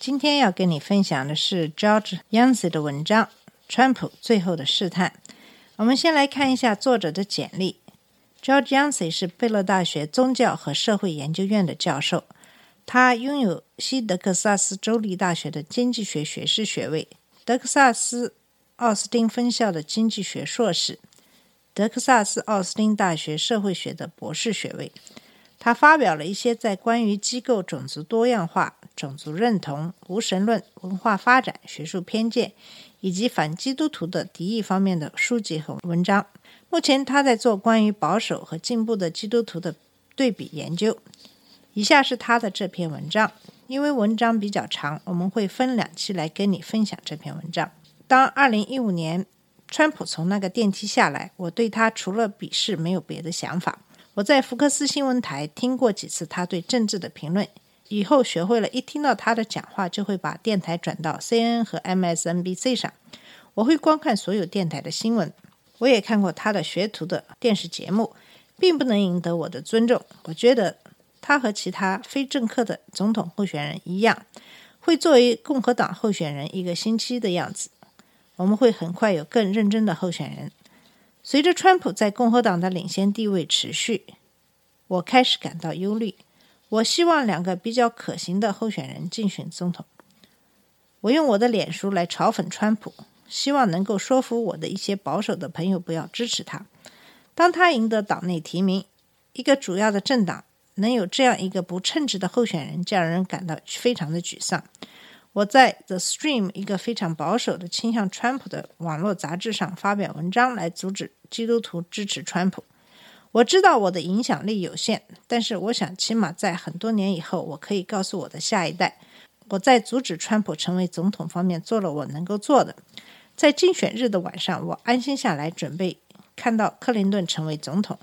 今天要跟你分享的是 George Yancey 的文章《川普最后的试探》。我们先来看一下作者的简历。George Yancey 是贝勒大学宗教和社会研究院的教授，他拥有西德克萨斯州立大学的经济学学士学位、德克萨斯奥斯汀分校的经济学硕士、德克萨斯奥斯汀大学社会学的博士学位。他发表了一些在关于机构种族多样化、种族认同、无神论、文化发展、学术偏见以及反基督徒的敌意方面的书籍和文章。目前，他在做关于保守和进步的基督徒的对比研究。以下是他的这篇文章。因为文章比较长，我们会分两期来跟你分享这篇文章。当2015年川普从那个电梯下来，我对他除了鄙视没有别的想法。我在福克斯新闻台听过几次他对政治的评论，以后学会了一听到他的讲话就会把电台转到 CNN 和 MSNBC 上。我会观看所有电台的新闻，我也看过他的学徒的电视节目，并不能赢得我的尊重。我觉得他和其他非政客的总统候选人一样，会作为共和党候选人一个星期的样子。我们会很快有更认真的候选人。随着川普在共和党的领先地位持续，我开始感到忧虑。我希望两个比较可行的候选人竞选总统。我用我的脸书来嘲讽川普，希望能够说服我的一些保守的朋友不要支持他。当他赢得党内提名，一个主要的政党能有这样一个不称职的候选人，就让人感到非常的沮丧。我在 The Stream 一个非常保守的倾向川普的网络杂志上发表文章，来阻止基督徒支持川普。我知道我的影响力有限，但是我想起码在很多年以后，我可以告诉我的下一代，我在阻止川普成为总统方面做了我能够做的。在竞选日的晚上，我安心下来，准备看到克林顿成为总统。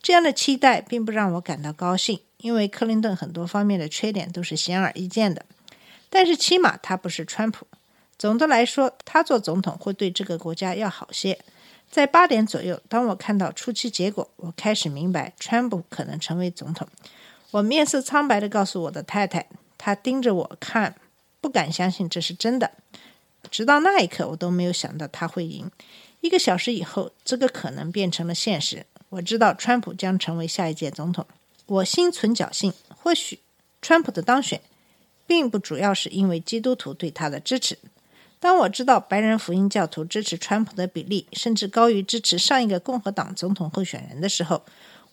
这样的期待并不让我感到高兴，因为克林顿很多方面的缺点都是显而易见的。但是起码他不是川普。总的来说，他做总统会对这个国家要好些。在八点左右，当我看到初期结果，我开始明白川普可能成为总统。我面色苍白地告诉我的太太，她盯着我看，不敢相信这是真的。直到那一刻，我都没有想到他会赢。一个小时以后，这个可能变成了现实。我知道川普将成为下一届总统。我心存侥幸，或许川普的当选，并不主要是因为基督徒对他的支持。当我知道白人福音教徒支持川普的比例甚至高于支持上一个共和党总统候选人的时候，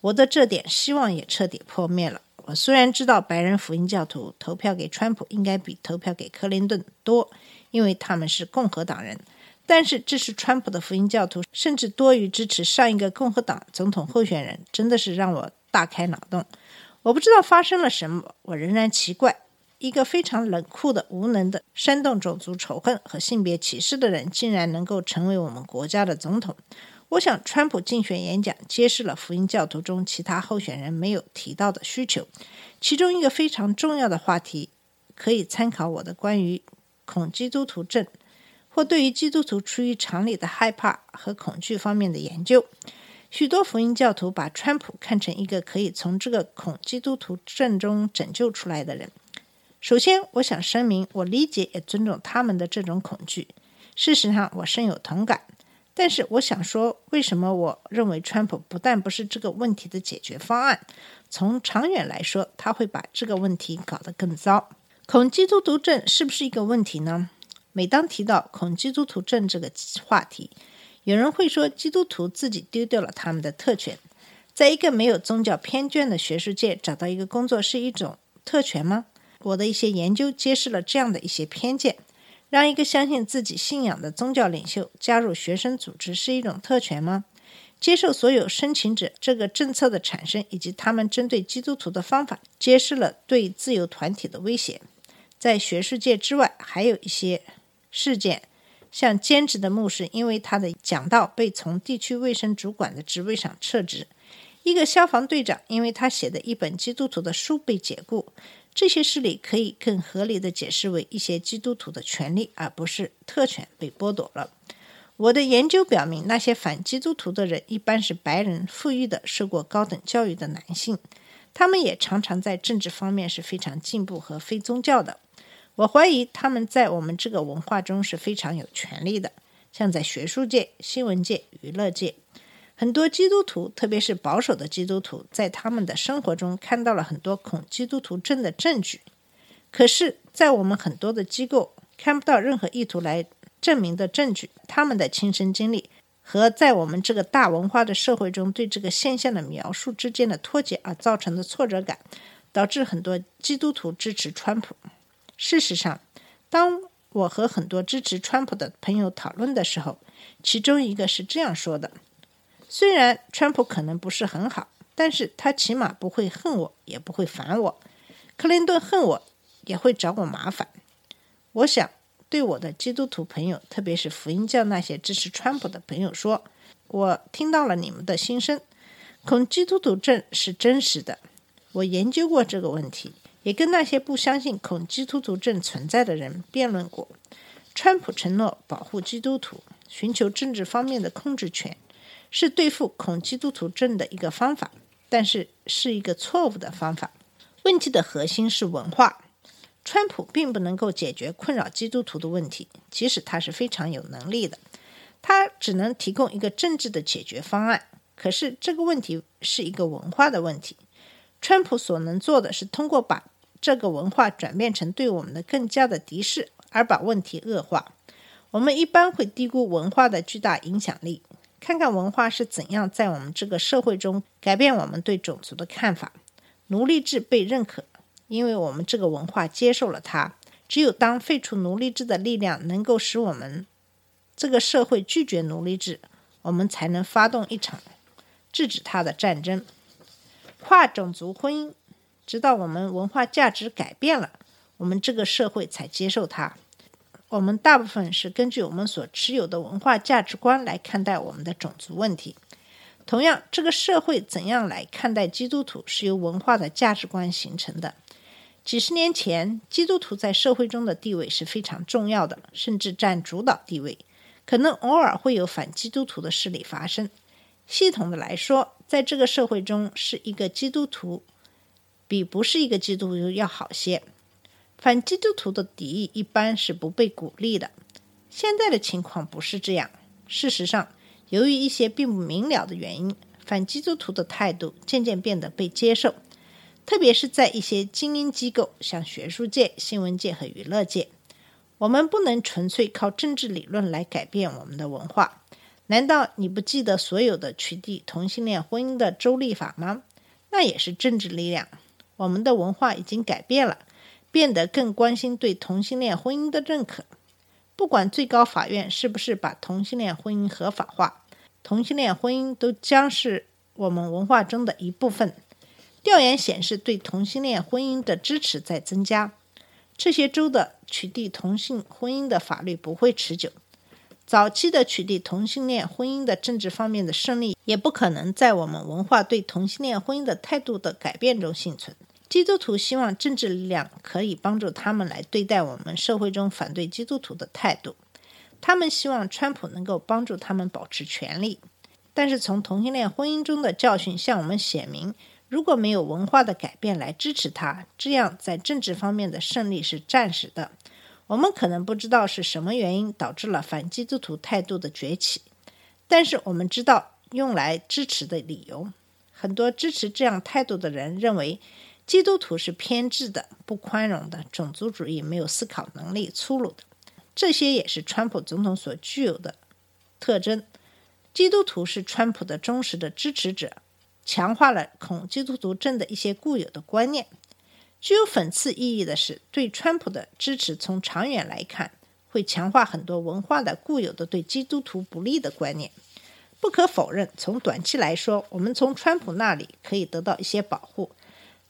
我的这点希望也彻底破灭了。我虽然知道白人福音教徒投票给川普应该比投票给克林顿多，因为他们是共和党人，但是支持川普的福音教徒甚至多于支持上一个共和党总统候选人，真的是让我大开脑洞。我不知道发生了什么，我仍然奇怪。一个非常冷酷的、无能的、煽动种族仇恨和性别歧视的人，竟然能够成为我们国家的总统。我想，川普竞选演讲揭示了福音教徒中其他候选人没有提到的需求。其中一个非常重要的话题，可以参考我的关于恐基督徒症或对于基督徒出于常理的害怕和恐惧方面的研究。许多福音教徒把川普看成一个可以从这个恐基督徒症中拯救出来的人。首先，我想声明，我理解也尊重他们的这种恐惧。事实上，我深有同感。但是，我想说，为什么我认为川普不但不是这个问题的解决方案，从长远来说，他会把这个问题搞得更糟。恐基督徒症是不是一个问题呢？每当提到恐基督徒症这个话题，有人会说，基督徒自己丢掉了他们的特权。在一个没有宗教偏见的学术界，找到一个工作是一种特权吗？我的一些研究揭示了这样的一些偏见：让一个相信自己信仰的宗教领袖加入学生组织是一种特权吗？接受所有申请者这个政策的产生以及他们针对基督徒的方法，揭示了对自由团体的威胁。在学术界之外，还有一些事件，像兼职的牧师因为他的讲道被从地区卫生主管的职位上撤职，一个消防队长因为他写的一本基督徒的书被解雇。这些事例可以更合理的解释为一些基督徒的权利，而不是特权被剥夺了。我的研究表明，那些反基督徒的人一般是白人、富裕的、受过高等教育的男性，他们也常常在政治方面是非常进步和非宗教的。我怀疑他们在我们这个文化中是非常有权利的，像在学术界、新闻界、娱乐界。很多基督徒，特别是保守的基督徒，在他们的生活中看到了很多恐基督徒症的证据。可是，在我们很多的机构看不到任何意图来证明的证据。他们的亲身经历和在我们这个大文化的社会中对这个现象的描述之间的脱节而造成的挫折感，导致很多基督徒支持川普。事实上，当我和很多支持川普的朋友讨论的时候，其中一个是这样说的。虽然川普可能不是很好，但是他起码不会恨我，也不会烦我。克林顿恨我，也会找我麻烦。我想对我的基督徒朋友，特别是福音教那些支持川普的朋友说：我听到了你们的心声，恐基督徒症是真实的。我研究过这个问题，也跟那些不相信恐基督徒症存在的人辩论过。川普承诺保护基督徒，寻求政治方面的控制权。是对付恐基督徒症的一个方法，但是是一个错误的方法。问题的核心是文化。川普并不能够解决困扰基督徒的问题，即使他是非常有能力的，他只能提供一个政治的解决方案。可是这个问题是一个文化的问题。川普所能做的是通过把这个文化转变成对我们的更加的敌视，而把问题恶化。我们一般会低估文化的巨大影响力。看看文化是怎样在我们这个社会中改变我们对种族的看法。奴隶制被认可，因为我们这个文化接受了它。只有当废除奴隶制的力量能够使我们这个社会拒绝奴隶制，我们才能发动一场制止它的战争。跨种族婚姻，直到我们文化价值改变了，我们这个社会才接受它。我们大部分是根据我们所持有的文化价值观来看待我们的种族问题。同样，这个社会怎样来看待基督徒，是由文化的价值观形成的。几十年前，基督徒在社会中的地位是非常重要的，甚至占主导地位。可能偶尔会有反基督徒的势力发生。系统的来说，在这个社会中，是一个基督徒比不是一个基督徒要好些。反基督徒的敌意一般是不被鼓励的。现在的情况不是这样。事实上，由于一些并不明了的原因，反基督徒的态度渐渐变得被接受，特别是在一些精英机构，像学术界、新闻界和娱乐界。我们不能纯粹靠政治理论来改变我们的文化。难道你不记得所有的取缔同性恋婚姻的州立法吗？那也是政治力量。我们的文化已经改变了。变得更关心对同性恋婚姻的认可。不管最高法院是不是把同性恋婚姻合法化，同性恋婚姻都将是我们文化中的一部分。调研显示，对同性恋婚姻的支持在增加。这些州的取缔同性婚姻的法律不会持久。早期的取缔同性恋婚姻的政治方面的胜利，也不可能在我们文化对同性恋婚姻的态度的改变中幸存。基督徒希望政治力量可以帮助他们来对待我们社会中反对基督徒的态度。他们希望川普能够帮助他们保持权力。但是从同性恋婚姻中的教训向我们显明，如果没有文化的改变来支持他，这样在政治方面的胜利是暂时的。我们可能不知道是什么原因导致了反基督徒态度的崛起，但是我们知道用来支持的理由。很多支持这样态度的人认为。基督徒是偏执的、不宽容的、种族主义、没有思考能力、粗鲁的，这些也是川普总统所具有的特征。基督徒是川普的忠实的支持者，强化了恐基督徒症的一些固有的观念。具有讽刺意义的是，对川普的支持从长远来看会强化很多文化的固有的对基督徒不利的观念。不可否认，从短期来说，我们从川普那里可以得到一些保护。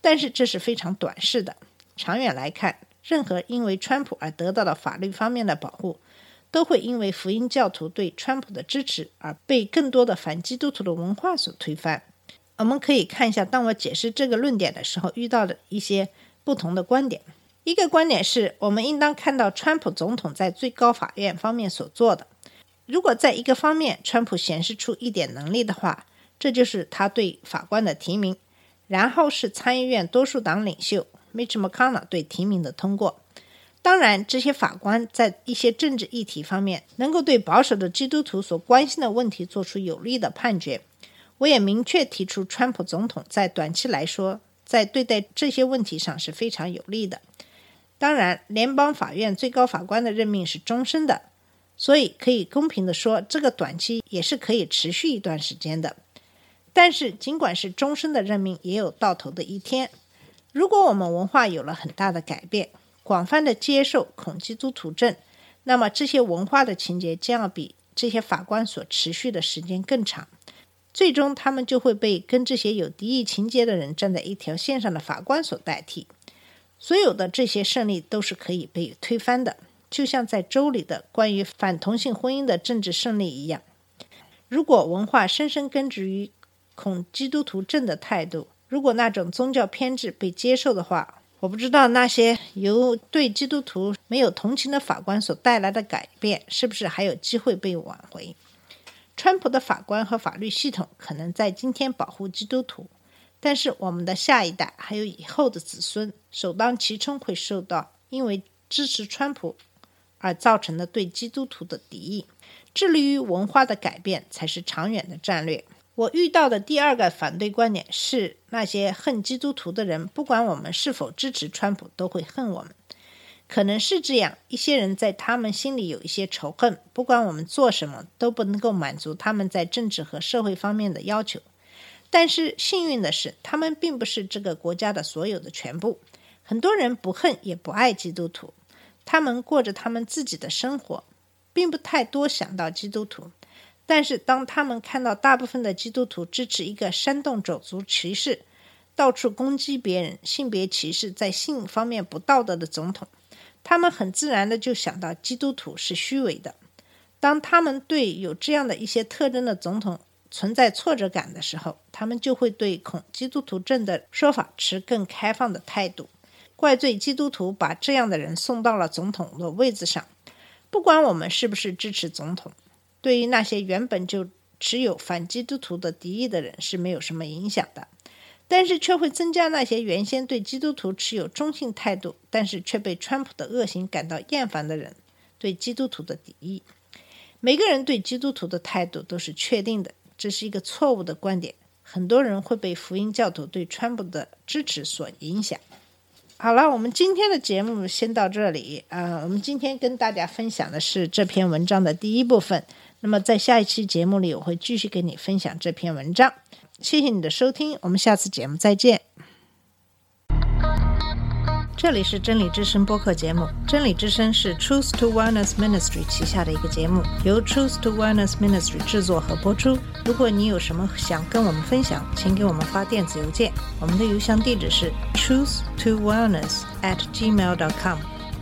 但是这是非常短视的。长远来看，任何因为川普而得到的法律方面的保护，都会因为福音教徒对川普的支持而被更多的反基督徒的文化所推翻。我们可以看一下，当我解释这个论点的时候，遇到的一些不同的观点。一个观点是我们应当看到川普总统在最高法院方面所做的。如果在一个方面川普显示出一点能力的话，这就是他对法官的提名，然后是参议院多数党领袖 Mitch McConnell 对提名的通过。当然，这些法官在一些政治议题方面能够对保守的基督徒所关心的问题做出有力的判决。我也明确提出，川普总统在短期来说，在对待这些问题上是非常有利的。当然，联邦法院最高法官的任命是终身的，所以可以公平地说，这个短期也是可以持续一段时间的。但是，尽管是终身的任命，也有到头的一天。如果我们文化有了很大的改变，广泛的接受恐基督徒症，那么这些文化的情节将要比这些法官所持续的时间更长。最终，他们就会被跟这些有敌意情节的人站在一条线上的法官所代替。所有的这些胜利都是可以被推翻的，就像在州里的关于反同性婚姻的政治胜利一样。如果文化深深根植于恐基督徒症的态度，如果那种宗教偏执被接受的话，我不知道那些由对基督徒没有同情的法官所带来的改变是不是还有机会被挽回。川普的法官和法律系统可能在今天保护基督徒，但是我们的下一代还有以后的子孙首当其冲会受到因为支持川普而造成的对基督徒的敌意。致力于文化的改变才是长远的战略。我遇到的第二个反对观点是，那些恨基督徒的人，不管我们是否支持川普，都会恨我们。可能是这样，一些人在他们心里有一些仇恨，不管我们做什么，都不能够满足他们在政治和社会方面的要求。但是幸运的是，他们并不是这个国家的所有的全部。很多人不恨也不爱基督徒，他们过着他们自己的生活，并不太多想到基督徒。但是，当他们看到大部分的基督徒支持一个煽动种族歧视、到处攻击别人、性别歧视、在性方面不道德的总统，他们很自然的就想到基督徒是虚伪的。当他们对有这样的一些特征的总统存在挫折感的时候，他们就会对恐基督徒症的说法持更开放的态度，怪罪基督徒把这样的人送到了总统的位子上。不管我们是不是支持总统。对于那些原本就持有反基督徒的敌意的人是没有什么影响的，但是却会增加那些原先对基督徒持有中性态度，但是却被川普的恶行感到厌烦的人对基督徒的敌意。每个人对基督徒的态度都是确定的，这是一个错误的观点。很多人会被福音教徒对川普的支持所影响。好了，我们今天的节目先到这里啊。我们今天跟大家分享的是这篇文章的第一部分。那么，在下一期节目里，我会继续跟你分享这篇文章。谢谢你的收听，我们下次节目再见。这里是真理之声播客节目，真理之声是 Truth to Wellness Ministry 旗下的一个节目，由 Truth to Wellness Ministry 制作和播出。如果你有什么想跟我们分享，请给我们发电子邮件，我们的邮箱地址是 truth to wellness at gmail dot com。